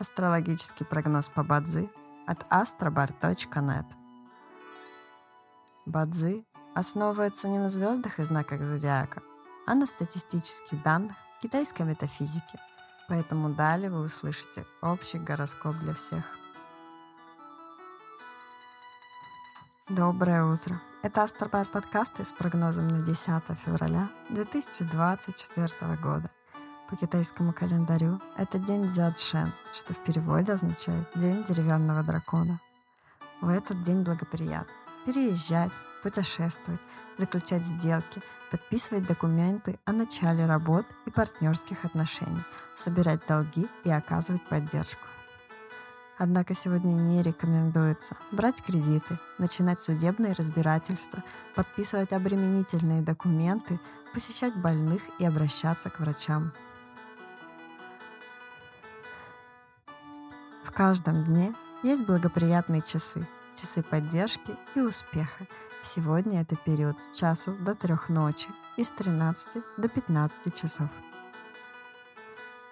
Астрологический прогноз по Бадзи от astrobar.net. Бадзи основывается не на звездах и знаках зодиака, а на статистических данных китайской метафизики. Поэтому далее вы услышите общий гороскоп для всех. Доброе утро! Это Астробар подкасты с прогнозом на 10 февраля 2024 года. По китайскому календарю это день Дзядшен, что в переводе означает «день деревянного дракона». В этот день благоприятно переезжать, путешествовать, заключать сделки, подписывать документы о начале работ и партнерских отношений, собирать долги и оказывать поддержку. Однако сегодня не рекомендуется брать кредиты, начинать судебные разбирательства, подписывать обременительные документы, посещать больных и обращаться к врачам. Каждом дне есть благоприятные часы, часы поддержки и успеха. Сегодня это период с часу до трех ночи и с 13 до 15 часов.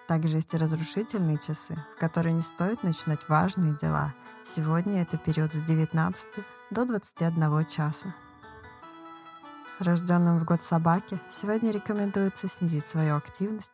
Также есть и разрушительные часы, в которые не стоит начинать важные дела. Сегодня это период с 19 до 21 часа. Рожденным в год собаки сегодня рекомендуется снизить свою активность